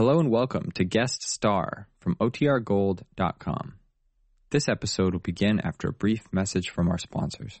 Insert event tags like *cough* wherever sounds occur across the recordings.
Hello and welcome to Guest Star from OTRGold.com. This episode will begin after a brief message from our sponsors.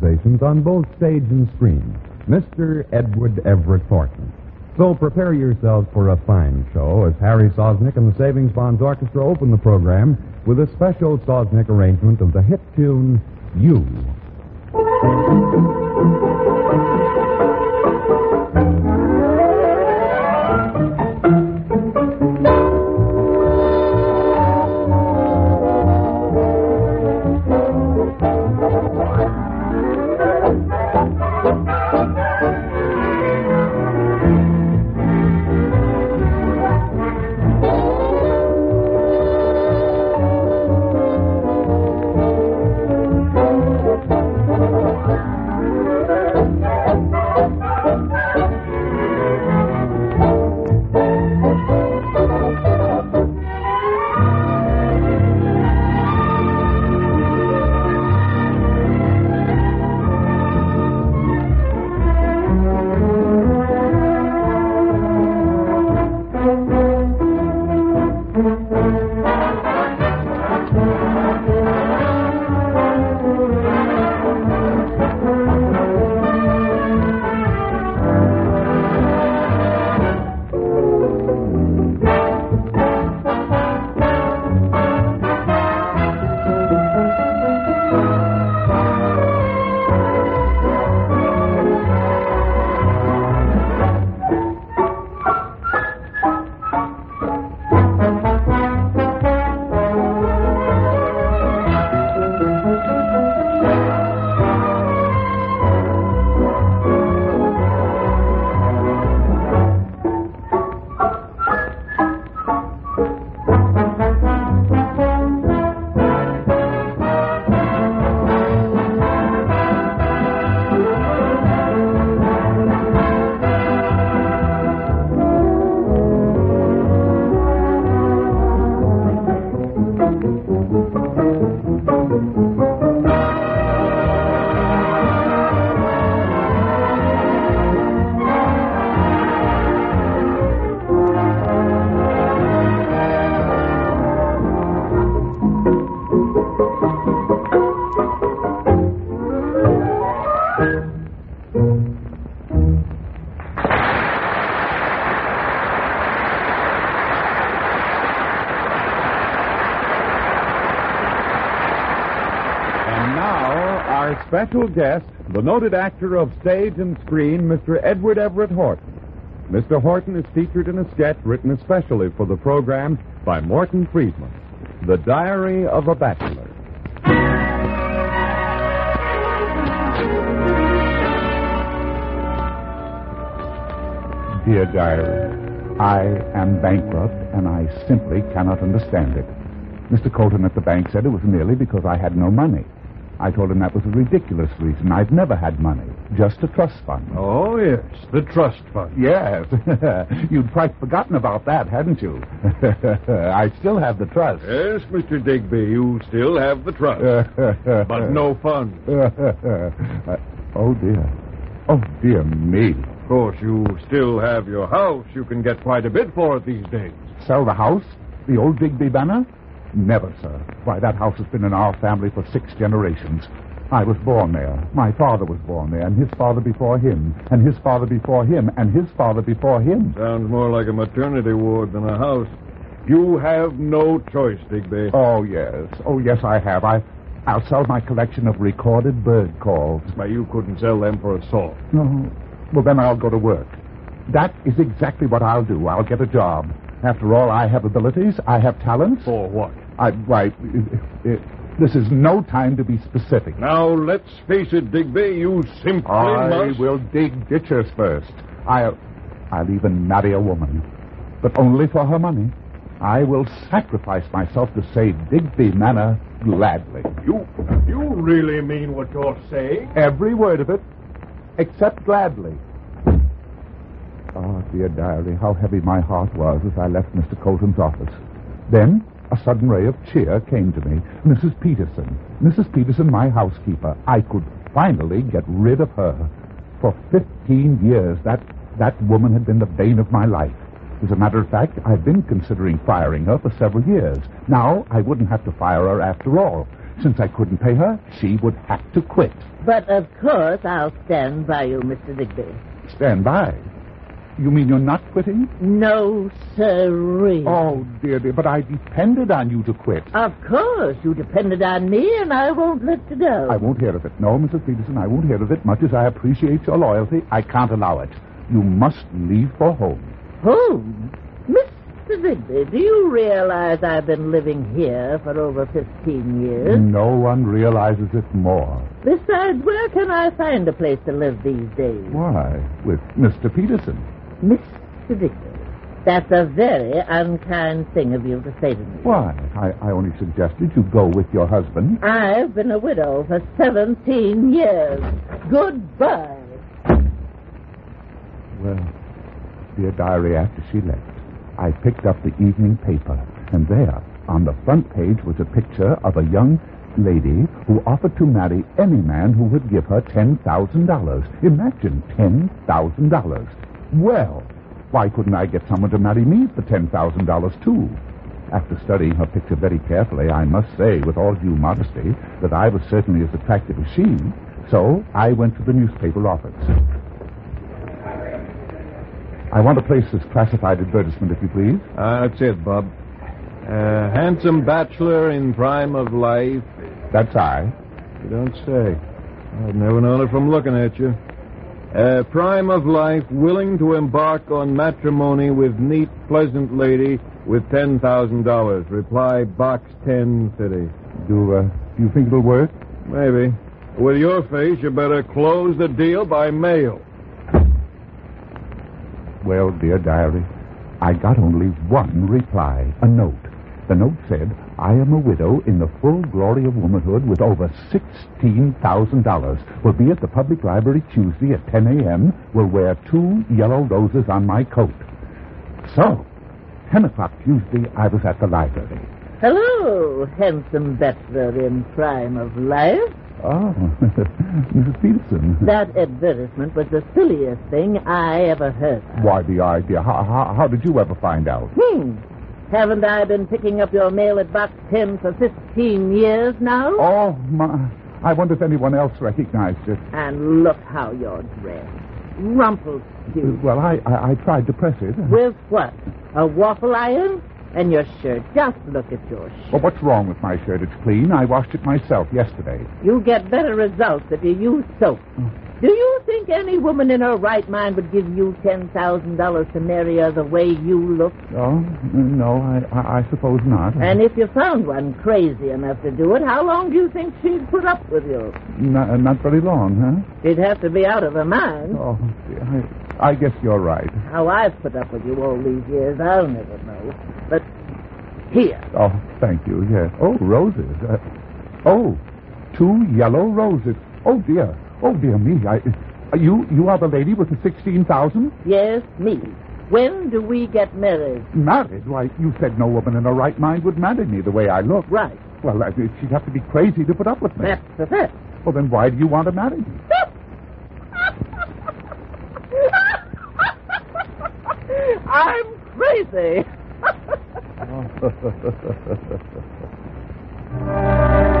Stations on both stage and screen. Mr. Edward Everett Horton. So prepare yourselves for a fine show as Harry Sosnick and the Savings Bonds Orchestra open the program with a special Sosnick arrangement of the hit tune, You. Special guest, the noted actor of stage and screen, Mr. Edward Everett Horton. Mr. Horton is featured in a sketch written especially for the program by Morton Friedman, The Diary of a Bachelor. Dear Diary, I am bankrupt and I simply cannot understand it. Mr. Colton at the bank said it was merely because I had no money. I told him that was a ridiculous reason. I've never had money, just a trust fund. Oh, yes, the trust fund. Yes. *laughs* You'd quite forgotten about that, hadn't you? *laughs* I still have the trust. Yes, Mr. Digby, you still have the trust, *laughs* but no funds. oh, dear. Oh, dear me. Of course, you still have your house. You can get quite a bit for it these days. Sell the house? The old Digby Manor? Never, sir. Why, that house has been in our family for six generations. I was born there. My father was born there, and his father before him, and his father before him, and his father before him. Sounds more like a maternity ward than a house. You have no choice, Digby. Oh, yes. Oh, yes, I have. I, I'll sell my collection of recorded bird calls. But you couldn't sell them for a salt. No. Well, then I'll go to work. That is exactly what I'll do. I'll get a job. After all, I have abilities. I have talents. For what? I, why, it, it, this is no time to be specific. Now, let's face it, Digby, you simply I must... will dig ditches first. I'll, I'll even marry a woman. but only for her money. I will sacrifice myself to save Digby Manor gladly. You, you really mean what you're saying? Every word of it, except gladly. Oh, dear diary, how heavy my heart was as I left Mr. Colton's office. Then a sudden ray of cheer came to me. Mrs. Peterson. Mrs. Peterson, my housekeeper. I could finally get rid of her. For 15 years, that, that woman had been the bane of my life. As a matter of fact, I've been considering firing her for several years. Now, I wouldn't have to fire her after all. Since I couldn't pay her, she would have to quit. But of course I'll stand by you, Mr. Digby. Stand by. You mean you're not quitting? No, sirree. Oh, dear, dear, but I depended on you to quit. Of course, you depended on me, and I won't let you go. I won't hear of it. No, Mrs. Peterson, I won't hear of it. Much as I appreciate your loyalty, I can't allow it. You must leave for home. Home? Mr. Digby, do you realize I've been living here for over 15 years? No one realizes it more. Besides, where can I find a place to live these days? Why, with Mr. Peterson. Mr. Digby, that's a very unkind thing of you to say to me. Why? I, I only suggested you go with your husband. I've been a widow for 17 years. Goodbye. Well, dear diary, after she left, I picked up the evening paper, and there, on the front page, was a picture of a young lady who offered to marry any man who would give her $10,000. Imagine $10,000. Well, why couldn't I get someone to marry me for $10,000 too? After studying her picture very carefully, I must say, with all due modesty, that I was certainly as attractive as she. So I went to the newspaper office. I want to place this classified advertisement, if you please. Uh, that's it, Bob. Uh, handsome bachelor in prime of life. That's I. You don't say. I've never known it from looking at you. Uh, prime of life, willing to embark on matrimony with neat, pleasant lady with $10,000. Reply, Box 10 City. Do, uh, do you think it'll work? Maybe. With your face, you better close the deal by mail. Well, dear diary, I got only one reply, a note. The note said, I am a widow in the full glory of womanhood with over $16,000. Will be at the public library Tuesday at 10 a.m. Will wear two yellow roses on my coat. So, 10 o'clock Tuesday, I was at the library. Hello, handsome bachelor in prime of life. Oh, *laughs* Mrs. Peterson. That advertisement was the silliest thing I ever heard of. Why, the idea. How, how, how did you ever find out? Hmm. Haven't I been picking up your mail at Box 10 for 15 years now? Oh, my. I wonder if anyone else recognized it. And look how you're dressed. Rumpelstiltskin. Well, I, I, I tried to press it. With what? A waffle iron? And your shirt. Just look at your shirt. Well, what's wrong with my shirt? It's clean. I washed it myself yesterday. You get better results if you use soap. Oh. Do you think any woman in her right mind would give you $10,000 to marry her the way you look? Oh, no, I, I, I suppose not. And if you found one crazy enough to do it, how long do you think she'd put up with you? Not, not very long, huh? She'd have to be out of her mind. Oh, I, I guess you're right. How I've put up with you all these years, I'll never know. But here. Oh, thank you, yes. Oh, roses. Uh, oh, two yellow roses. Oh, dear. Oh, dear me. I, uh, you, you are the lady with the 16,000? Yes, me. When do we get married? Married? Why, you said no woman in her right mind would marry me the way I look. Right. Well, uh, she'd have to be crazy to put up with me. That's the fact. Well, then why do you want to marry me? *laughs* I'm crazy. *laughs* *laughs*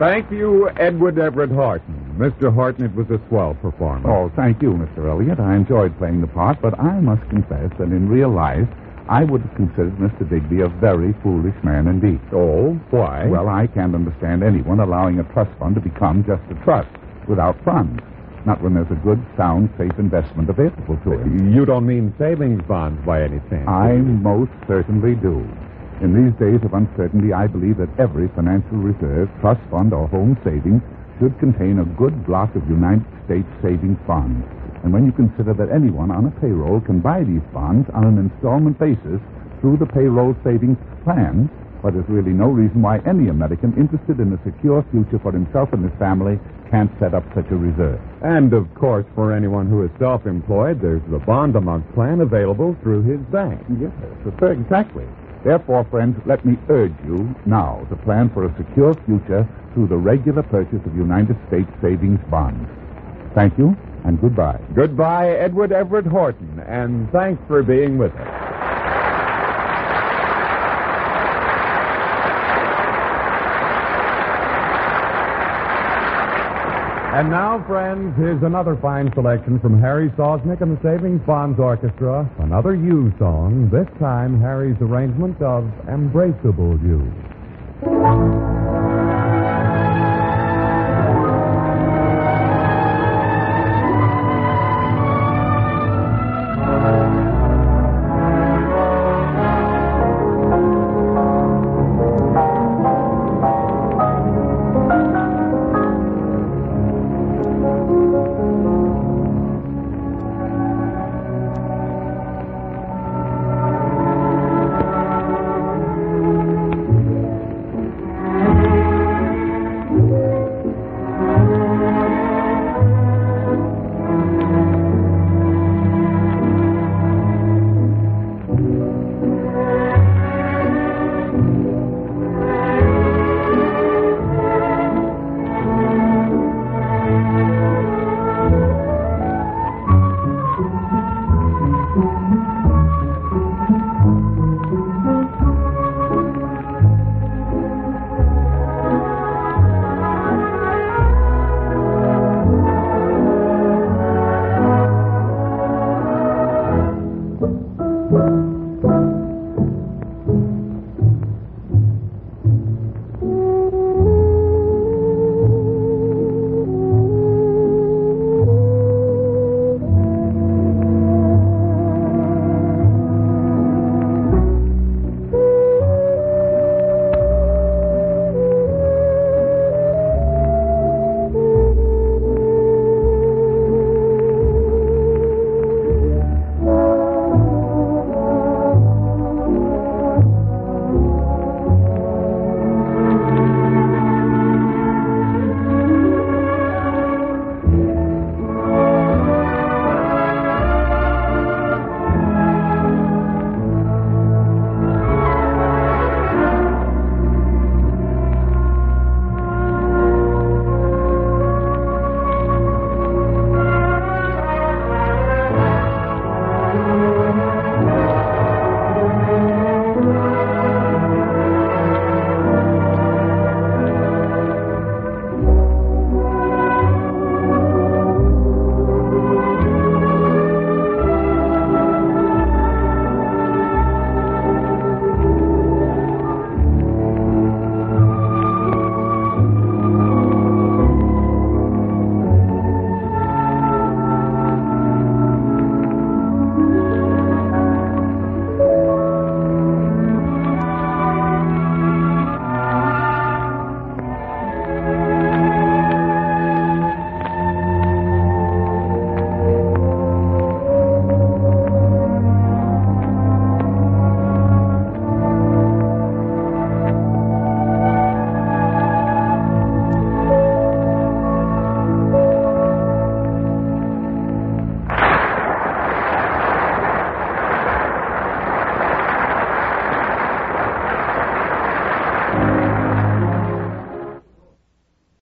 Thank you, Edward Everett Horton. Mr. Horton, it was a swell performance. Oh, thank you, Mr. Elliot. I enjoyed playing the part, but I must confess that in real life, I would have considered Mr. Digby a very foolish man indeed. Oh, why? Well, I can't understand anyone allowing a trust fund to become just a trust without funds. Not when there's a good, sound, safe investment available to it. You don't mean savings bonds by any chance? I most certainly do. In these days of uncertainty, I believe that every financial reserve, trust fund, or home savings should contain a good block of United States savings bonds. And when you consider that anyone on a payroll can buy these bonds on an installment basis through the payroll savings plan, well, there's really no reason why any American interested in a secure future for himself and his family can't set up such a reserve. And, of course, for anyone who is self-employed, there's the bond-a-month plan available through his bank. Yes, sir, exactly. Therefore, friends, let me urge you now to plan for a secure future through the regular purchase of United States savings bonds. Thank you, and goodbye. Goodbye, Edward Everett Horton, and thanks for being with us. And now, friends, here's another fine selection from Harry Sosnick and the Savings Bonds Orchestra. Another You song, this time Harry's arrangement of Embraceable You.